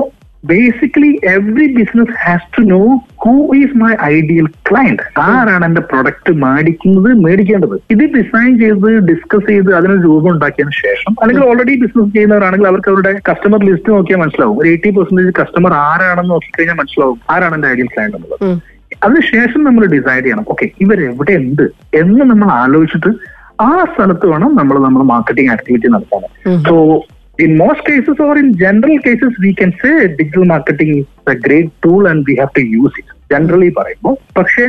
basically every business has to know who is my ideal client ആരാണ് എന്റെ പ്രൊഡക്റ്റ് മേടിക്കുന്നത് മേടിക്കേണ്ടത്? ഇത് ഡിസൈൻ ചെയ്ത് ഡിസ്കസ് ചെയ്ത് അതിനൊരു രൂപം ഉണ്ടാക്കിയതിനു ശേഷം അല്ലെങ്കിൽ ഓൾറെഡി ബിസിനസ് ചെയ്യുന്നവരാണെങ്കിൽ അവർക്ക് അവരുടെ കസ്റ്റമർ ലിസ്റ്റ് നോക്കിയാൽ മനസ്സിലാവും. ഒരു എയ്റ്റി പെർസെന്റേജ് കസ്റ്റമർ ആരാണെന്ന് നോക്കിക്കഴിഞ്ഞാൽ മനസ്സിലാവും ആരാണ് എന്റെ ഐഡിയൽ ക്ലയന്റ് എന്നുള്ളത്. അതിനുശേഷം നമ്മൾ ഡിസൈഡ് ചെയ്യണം. ഓക്കെ ഇവരെവിടെ ഉണ്ട് എന്ന് നമ്മൾ ആലോചിച്ചിട്ട് ആ സ്ഥലത്ത് വേണം നമ്മൾ നമ്മൾ മാർക്കറ്റിംഗ് ആക്ടിവിറ്റി നടത്താൻ. So in most cases or in general cases we can say digital marketing is a great tool and we have to use it generally പറയുമ്പോൾ പക്ഷേ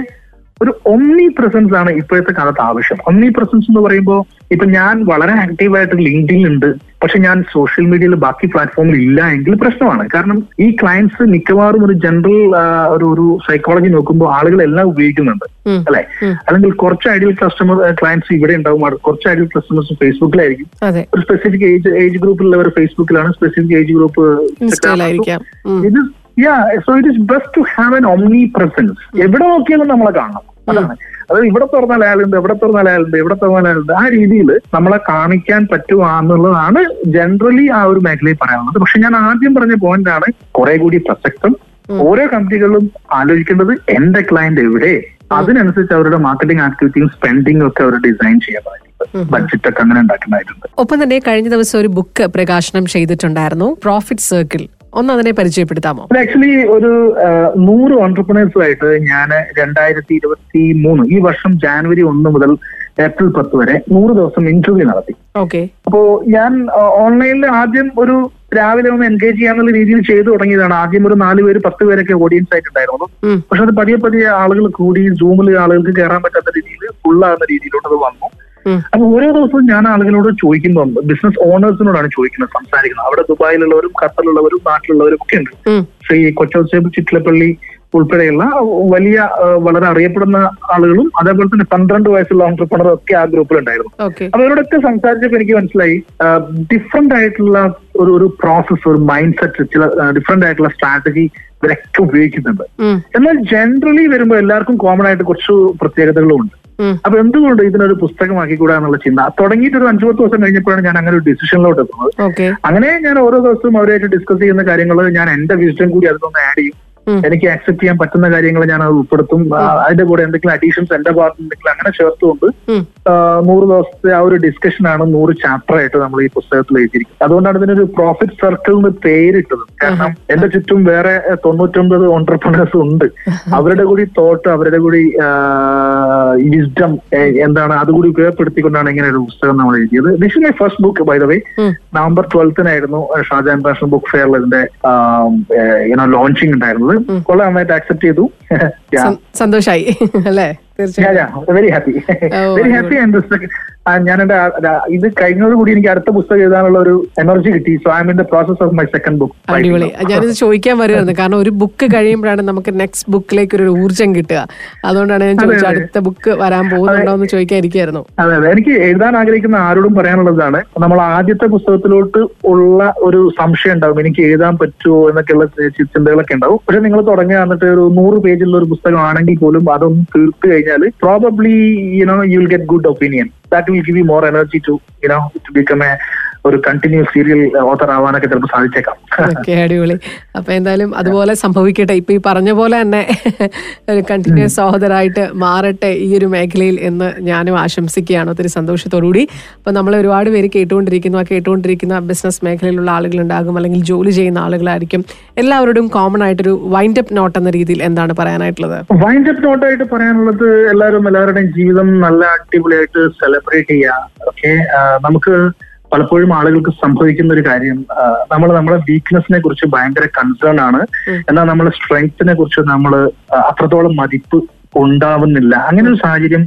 ഒരു ഒമ്നി പ്രസൻസ് ആണ് ഇപ്പോഴത്തെ കാലത്ത് ആവശ്യം. ഒമ്നി പ്രസൻസ് എന്ന് പറയുമ്പോൾ ഇപ്പൊ ഞാൻ വളരെ ആക്റ്റീവായിട്ട് ലിങ്ക്ഡിൻ ഉണ്ട് പക്ഷെ ഞാൻ സോഷ്യൽ മീഡിയയിൽ ബാക്കി പ്ലാറ്റ്ഫോമിൽ ഇല്ല എങ്കിൽ പ്രശ്നമാണ്. കാരണം ഈ ക്ലയൻസ് മിക്കവാറും ഒരു ജനറൽ ഒരു ഒരു സൈക്കോളജി നോക്കുമ്പോൾ ആളുകൾ എല്ലാം ഉപയോഗിക്കുന്നുണ്ട്. അല്ലെ? അല്ലെങ്കിൽ കുറച്ച് ഐഡിയൽ കസ്റ്റമർ ക്ലയൻസ് ഇവിടെ ഉണ്ടാവും. കുറച്ച് ഐഡിയൽ കസ്റ്റമേഴ്സ് ഫേസ്ബുക്കിലായിരിക്കും ഒരു സ്പെസിഫിക് ഏജ് ഏജ് ഗ്രൂപ്പിലുള്ളവർ ഫേസ്ബുക്കിലാണ് സ്പെസിഫിക് ഏജ് ഗ്രൂപ്പ്. ഇത് yeah so it is best to have an omnipresence എവിടെ നോക്കിയാലും നമ്മളെ കാണണം. അതാണ്. അതായത് ഇവിടെ തുറന്നാൽ അയാളുണ്ട് എവിടെ തുറന്നാൽ അയാളുണ്ട് എവിടെ തുറന്നാൽ അയാളുണ്ട് ആ രീതിയിൽ നമ്മളെ കാണിക്കാൻ പറ്റുവാന്നുള്ളതാണ് ജനറലി ആ ഒരു മേഖലയിൽ പറയാനുള്ളത്. പക്ഷെ ഞാൻ ആദ്യം പറഞ്ഞ പോയിന്റ് ആണ് കുറെ കൂടി പ്രസക്തം. ഓരോ കമ്പനികളും ആലോചിക്കേണ്ടത് എന്റെ ക്ലയന്റ് എവിടെ? അതിനനുസരിച്ച് അവരുടെ മാർക്കറ്റിംഗ് ആക്ടിവിറ്റിയും സ്പെൻഡിങ്ങും ഒക്കെ അവർ ഡിസൈൻ ചെയ്യാൻ. ബഡ്ജറ്റ് ഒക്കെ അങ്ങനെ ഉണ്ടാക്കുന്നതായിട്ടുണ്ട്. ഒപ്പം തന്നെ കഴിഞ്ഞ ദിവസം ഒരു ബുക്ക് പ്രകാശനം ചെയ്തിട്ടുണ്ടായിരുന്നു. പ്രോഫിറ്റ് സർക്കിൾ ഒന്ന് അതിനെ പരിചയപ്പെടുത്താമോ ആക്ച്വലി ഒരു നൂറ് ഓണ്ടർപ്രണേഴ്സുമായിട്ട് ഞാൻ രണ്ടായിരത്തി ഇരുപത്തി മൂന്ന് ഈ വർഷം ജാനുവരി ഒന്ന് മുതൽ ഏപ്രിൽ പത്ത് വരെ നൂറ് ദിവസം ഇന്റർവ്യൂ നടത്തി. ഓക്കെ. അപ്പോ ഞാൻ ഓൺലൈനിൽ ആദ്യം ഒരു രാവിലെ ഒന്ന് എൻഗേജ് ചെയ്യാന്നുള്ള രീതിയിൽ ചെയ്തു തുടങ്ങിയതാണ്. ആദ്യം ഒരു നാല് പേര് പത്ത് പേരൊക്കെ ഓഡിയൻസ് ആയിട്ടുണ്ടായിരുന്നു ഉം. പക്ഷെ അത് പതിയെ പതിയെ ആളുകൾ കൂടി സൂമിൽ ആളുകൾക്ക് കയറാൻ പറ്റാത്ത രീതിയിൽ ഫുള്ളാകുന്ന രീതിയിലോട്ട് അത് വന്നു. അപ്പൊ ഓരോ ദിവസവും ഞാൻ ആളുകളോട് ചോദിക്കുമ്പോൾ ബിസിനസ് ഓണേഴ്സിനോടാണ് ചോദിക്കുന്നത് സംസാരിക്കുന്നത് അവിടെ ദുബായിലുള്ളവരും ഖത്തറിലുള്ളവരും നാട്ടിലുള്ളവരും ഒക്കെ ഉണ്ട്. ശ്രീ കൊച്ചൗസേബ് ചിറ്റിലപ്പള്ളി ഉൾപ്പെടെയുള്ള വലിയ വളരെ അറിയപ്പെടുന്ന ആളുകളും അതേപോലെ തന്നെ പന്ത്രണ്ട് വയസ്സുള്ള ഓണ്ടർപ്രണർ ഒക്കെ ആ ഗ്രൂപ്പിലുണ്ടായിരുന്നു ഉണ്ടായിരുന്നു അപ്പൊ അവരോടൊക്കെ സംസാരിച്ചപ്പോൾ എനിക്ക് മനസ്സിലായി ഡിഫറെന്റ് ആയിട്ടുള്ള ഒരു ഒരു പ്രോസസ് ഒരു മൈൻഡ് സെറ്റ് ചില ഡിഫറെന്റ് ആയിട്ടുള്ള സ്ട്രാറ്റജി ഇവരൊക്കെ ഉപയോഗിക്കുന്നുണ്ട്. എന്നാൽ ജനറലി വരുമ്പോൾ എല്ലാവർക്കും കോമൺ ആയിട്ട് കുറച്ച് പ്രത്യേകതകളും ഉണ്ട്. അപ്പൊ എന്തുകൊണ്ട് ഇതിനൊരു പുസ്തകമാക്കിക്കൂടാ എന്നുള്ള ചിന്ത? തുടങ്ങിയിട്ട് ഒരു അഞ്ചു പത്ത് ദിവസം കഴിഞ്ഞപ്പോഴാണ് ഞാൻ അങ്ങനെ ഒരു ഡിസിഷനിലോട്ട് എത്തുന്നത് അങ്ങനെ ഞാൻ ഓരോ ദിവസവും അവരായിട്ട് ഡിസ്കസ് ചെയ്യുന്ന കാര്യങ്ങൾ ഞാൻ എന്റെ വിഷയം കൂടി അതിലൊന്ന് ആഡ് ചെയ്യും. എനിക്ക് ആക്സെപ്റ്റ് ചെയ്യാൻ പറ്റുന്ന കാര്യങ്ങൾ ഞാൻ അത് ഉൾപ്പെടുത്തും. അതിന്റെ കൂടെ എന്തെങ്കിലും അഡീഷൻസ് എന്റെ ഭാഗത്ത് എന്തെങ്കിലും അങ്ങനെ ചേർത്തുകൊണ്ട് നൂറ് ദിവസത്തെ ആ ഒരു ഡിസ്കഷൻ ആണ് നൂറ് ചാപ്റ്റർ ആയിട്ട് നമ്മൾ ഈ പുസ്തകത്തിൽ എഴുതിയിരിക്കുന്നത്. അതുകൊണ്ടാണ് ഇതിനൊരു പ്രോഫിറ്റ് സർക്കിൾ എന്ന് പേരിട്ടത്. കാരണം എന്റെ ചുറ്റും വേറെ തൊണ്ണൂറ്റൊമ്പത് ഓണ്ടർപ്രണേഴ്സ് ഉണ്ട്. അവരുടെ കൂടി തോട്ട് അവരുടെ കൂടി വിസ്ഡം എന്താണ് അതുകൂടി ഉപയോഗപ്പെടുത്തിക്കൊണ്ടാണ് ഇങ്ങനെ ഒരു പുസ്തകം നമ്മൾ എഴുതിയത്. This is my first book by the way. November ട്വൽത്തിനായിരുന്നു ഷാജാൻ ഇന്റർനാഷണൽ ബുക്ക് ഫെയറിൽ ഇതിന്റെ യുനോ ലോഞ്ചിങ് ഉണ്ടായിരുന്നത്. കൊള്ളാം. നന്നായിട്ട് ആക്സെപ്റ്റ് ചെയ്തു. സന്തോഷായി അല്ലേ? തീർച്ചയായും very happy very happy and ഞാൻ എന്റെ ഇത് കഴിഞ്ഞതോടുകൂടി എനിക്ക് അടുത്ത പുസ്തകം എഴുതാനുള്ള ഒരു എനർജി കിട്ടി. So I in the process of my second book അടിപൊളി. ഞാനിത് ചോദിക്കാൻ വരുമായിരുന്നു കാരണം ഒരു ബുക്ക് കഴിയുമ്പോഴാണ് നമുക്ക് നെക്സ്റ്റ് ബുക്കിലേക്ക് ഒരു ഊർജം കിട്ടുക. അതുകൊണ്ടാണ് ഞാൻ ചോദിച്ചത് അടുത്ത ബുക്ക് വരാൻ പോകുന്നുണ്ടോ എന്ന് ചോദിക്കാതിരിക്കായിരുന്നു അതെ അതെ. എനിക്ക് എഴുതാൻ ആഗ്രഹിക്കുന്ന ആരോടും പറയാനുള്ളതാണ് നമ്മൾ ആദ്യത്തെ പുസ്തകത്തിലോട്ട് ഉള്ള ഒരു സംശയം ഉണ്ടാവും. എനിക്ക് എഴുതാൻ പറ്റുമോ എന്നൊക്കെയുള്ള ചിന്തകളൊക്കെ ഉണ്ടാവും. പക്ഷെ നിങ്ങൾ തുടങ്ങുക എന്നിട്ട് ഒരു നൂറ് പേജുള്ള ഒരു പുസ്തകം ആണെങ്കിൽ പോലും അതൊന്ന് തീർത്തു കഴിഞ്ഞാൽ probably you know you will get good opinion that will give you more energy to you know to become a ഒരു കണ്ടിന്യൂ സീരിയൽ ഓത്തർ ആവാനൊക്കെ ചിലപ്പോൾ സാധിച്ചേക്കാം. അടിപൊളി. അപ്പൊ എന്തായാലും അതുപോലെ സംഭവിക്കട്ടെ. ഇപ്പൊ ഈ പറഞ്ഞ പോലെ തന്നെ ഒരു കണ്ടിന്യൂസ് സഹോദരായിട്ട് മാറട്ടെ ഈ ഒരു മേഖലയിൽ എന്ന് ഞാനും ആശംസിക്കുകയാണ്. ഒത്തിരി സന്തോഷത്തോടുകൂടി. അപ്പൊ നമ്മൾ ഒരുപാട് പേര് കേട്ടുകൊണ്ടിരിക്കുന്നു. ആ കേട്ടുകൊണ്ടിരിക്കുന്ന ബിസിനസ് മേഖലയിലുള്ള ആളുകളുണ്ടാകും. അല്ലെങ്കിൽ ജോലി ചെയ്യുന്ന ആളുകളായിരിക്കും. എല്ലാവരോടും കോമൺ ആയിട്ടൊരു വൈൻഡ് അപ്പ് നോട്ട് എന്ന രീതിയിൽ എന്താണ് പറയാനായിട്ടുള്ളത്? വൈൻഡ് അപ്പ് നോട്ടായിട്ട് പറയാനുള്ളത് എല്ലാവരും എല്ലാവരുടെയും ജീവിതം നല്ല അടിപൊളിയായിട്ട് സെലിബ്രേറ്റ് ചെയ്യുക. ഓക്കെ നമുക്ക് പലപ്പോഴും ആളുകൾക്ക് സംഭവിക്കുന്ന ഒരു കാര്യം നമ്മൾ നമ്മുടെ വീക്ക്നെസ്സിനെ കുറിച്ച് ഭയങ്കര കൺസേൺ ആണ്. എന്നാൽ നമ്മുടെ സ്ട്രെങ്ത്തിനെ കുറിച്ച് നമ്മൾ അത്രത്തോളം മതിപ്പ് ഉണ്ടാവുന്നില്ല. അങ്ങനെ ഒരു സാഹചര്യം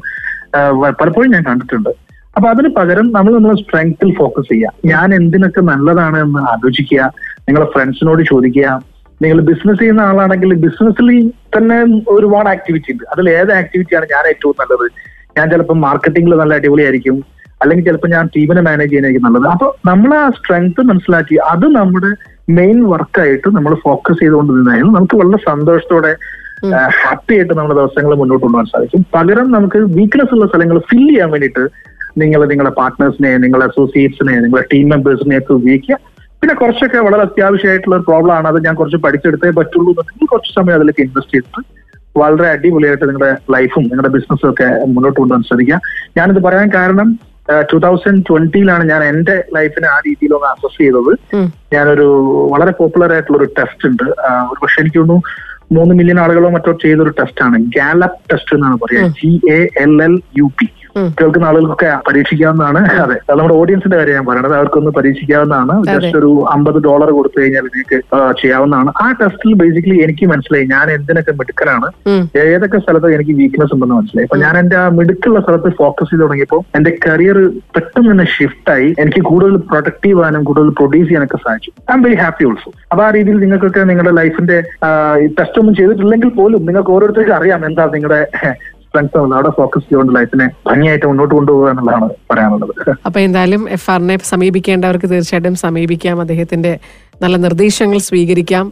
പലപ്പോഴും ഞാൻ കണ്ടിട്ടുണ്ട്. അപ്പൊ അതിന് പകരം നമ്മൾ നമ്മുടെ സ്ട്രെങ്ത്തിൽ ഫോക്കസ് ചെയ്യുക. ഞാൻ എന്തിനൊക്കെ നല്ലതാണ് എന്ന് ആലോചിക്കുക. നിങ്ങളെ ഫ്രണ്ട്സിനോട് ചോദിക്കുക. നിങ്ങൾ ബിസിനസ് ചെയ്യുന്ന ആളാണെങ്കിൽ ബിസിനസ്സിൽ തന്നെ ഒരുപാട് ആക്ടിവിറ്റി ഉണ്ട്. അതിൽ ഏത് ആക്ടിവിറ്റിയാണ് ഞാൻ ഏറ്റവും നല്ലത്? ഞാൻ ചിലപ്പോൾ മാർക്കറ്റിംഗിൽ നല്ല അടിപൊളിയായിരിക്കും. അല്ലെങ്കിൽ ചിലപ്പോൾ ഞാൻ ടീമിനെ മാനേജ് ചെയ്യാനായിരിക്കും നല്ലത്. അപ്പൊ നമ്മൾ ആ സ്ട്രെങ്ത് മനസ്സിലാക്കി അത് നമ്മുടെ മെയിൻ വർക്കായിട്ട് നമ്മൾ ഫോക്കസ് ചെയ്തുകൊണ്ട് നിന്നായിരുന്നു. നമുക്ക് വളരെ സന്തോഷത്തോടെ ഹാപ്പി ആയിട്ട് നമ്മുടെ ദിവസങ്ങൾ മുന്നോട്ട് കൊണ്ടുപോകാൻ സാധിക്കും. പകരം നമുക്ക് വീക്ക്നെസ് ഉള്ള സ്ഥലങ്ങൾ ഫില്ല് ചെയ്യാൻ വേണ്ടിയിട്ട് നിങ്ങൾ നിങ്ങളുടെ പാർട്ട്നേഴ്സിനെ നിങ്ങളുടെ അസോസിയേറ്റ്സിനെ നിങ്ങളുടെ ടീം മെമ്പേഴ്സിനെ ഒക്കെ ഉപയോഗിക്കുക. പിന്നെ കുറച്ചൊക്കെ വളരെ അത്യാവശ്യമായിട്ടുള്ള ഒരു പ്രോബ്ലം ആണ്. അത് ഞാൻ കുറച്ച് പഠിച്ചെടുത്തേ പറ്റുള്ളൂ എന്നുണ്ടെങ്കിൽ കുറച്ച് സമയം അതിലേക്ക് ഇൻവെസ്റ്റ് ചെയ്തിട്ട് വളരെ അടിപൊളിയായിട്ട് നിങ്ങളുടെ ലൈഫും നിങ്ങളുടെ ബിസിനസ്സും ഒക്കെ മുന്നോട്ട് കൊണ്ടുപോകാൻ ശ്രമിക്കുക ഞാനിത് പറയാൻ കാരണം ടൂ തൗസൻഡ് ട്വന്റിയിലാണ് ഞാൻ എന്റെ ലൈഫിനെ ആ രീതിയിൽ ഒന്ന് അസസ് ചെയ്തത്. ഞാനൊരു വളരെ പോപ്പുലർ ആയിട്ടുള്ള ഒരു ടെസ്റ്റ് ഉണ്ട്. ഒരു പക്ഷെ എനിക്ക് തോന്നുന്നു മൂന്ന് മില്യൺ ആളുകളോ മറ്റോ ചെയ്തൊരു ടെസ്റ്റ് ആണ്. ഗാലപ്പ് ടെസ്റ്റ് എന്നാണ് പറയുക G A L L U P. കേൾക്കുന്ന ആളുകൾക്കൊക്കെ പരീക്ഷിക്കാവുന്നതാണ്. അതെ. അത് നമ്മുടെ ഓഡിയൻസിന്റെ കാര്യം ഞാൻ പറയണത്. അവർക്കൊന്ന് പരീക്ഷിക്കാവുന്നതാണ്. ജസ്റ്റ് ഒരു അമ്പത് ഡോളർ കൊടുത്തു കഴിഞ്ഞാൽ നിങ്ങൾക്ക് ചെയ്യാവുന്നതാണ്. ആ ടെസ്റ്റിൽ ബേസിക്കലി എനിക്ക് മനസ്സിലായി ഞാൻ എന്തിനൊക്കെ മിടുക്കലാണ് ഏതൊക്കെ സ്ഥലത്ത് എനിക്ക് വീക്ക്നെസ് ഉണ്ടെന്ന് മനസ്സിലായി. അപ്പൊ ഞാൻ എന്റെ ആ മിടുക്കുള്ള സ്ഥലത്ത് ഫോക്കസ് ചെയ്ത് തുടങ്ങിയപ്പോൾ എന്റെ കരിയർ പെട്ടെന്ന് തന്നെ ഷിഫ്റ്റ് ആയി. എനിക്ക് കൂടുതൽ പ്രൊഡക്റ്റീവ് ആകാനും കൂടുതൽ പ്രൊഡ്യൂസ് ചെയ്യാനൊക്കെ സാധിച്ചു. I'm very happy also അപ്പൊ ആ രീതിയിൽ നിങ്ങൾക്കൊക്കെ നിങ്ങളുടെ ലൈഫിന്റെ ടെസ്റ്റ് ഒന്നും ചെയ്തിട്ടില്ലെങ്കിൽ പോലും നിങ്ങൾക്ക് ഓരോരുത്തർക്കും അറിയാം എന്താ നിങ്ങളുടെ സ്ട്രെങ്ത് അവിടെ ഫോക്കസ് ചെയ്തുകൊണ്ട് ലൈഫിനെ ഭംഗിയായിട്ട് മുന്നോട്ട് കൊണ്ടുപോകുക എന്നുള്ളതാണ് പറയാനുള്ളത്. അപ്പൊ എന്തായാലും എഫ് ആറിനെ സമീപിക്കേണ്ടവർക്ക് തീർച്ചയായിട്ടും സമീപിക്കാം. അദ്ദേഹത്തിന്റെ നല്ല നിർദ്ദേശങ്ങൾ സ്വീകരിക്കാം.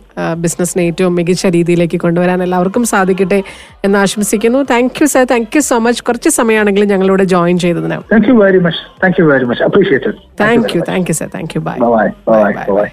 ബിസിനസ്സിനെ ഏറ്റവും മികച്ച രീതിയിലേക്ക് കൊണ്ടുവരാൻ എല്ലാവർക്കും സാധിക്കട്ടെ എന്ന് ആശംസിക്കുന്നു. Thank you sir thank you so much കുറച്ച് സമയമാണെങ്കിലും ഞങ്ങളോട് ജോയിൻ ചെയ്തതിന്. Thank you very much thank you very much appreciated thank you thank you sir thank you bye bye bye bye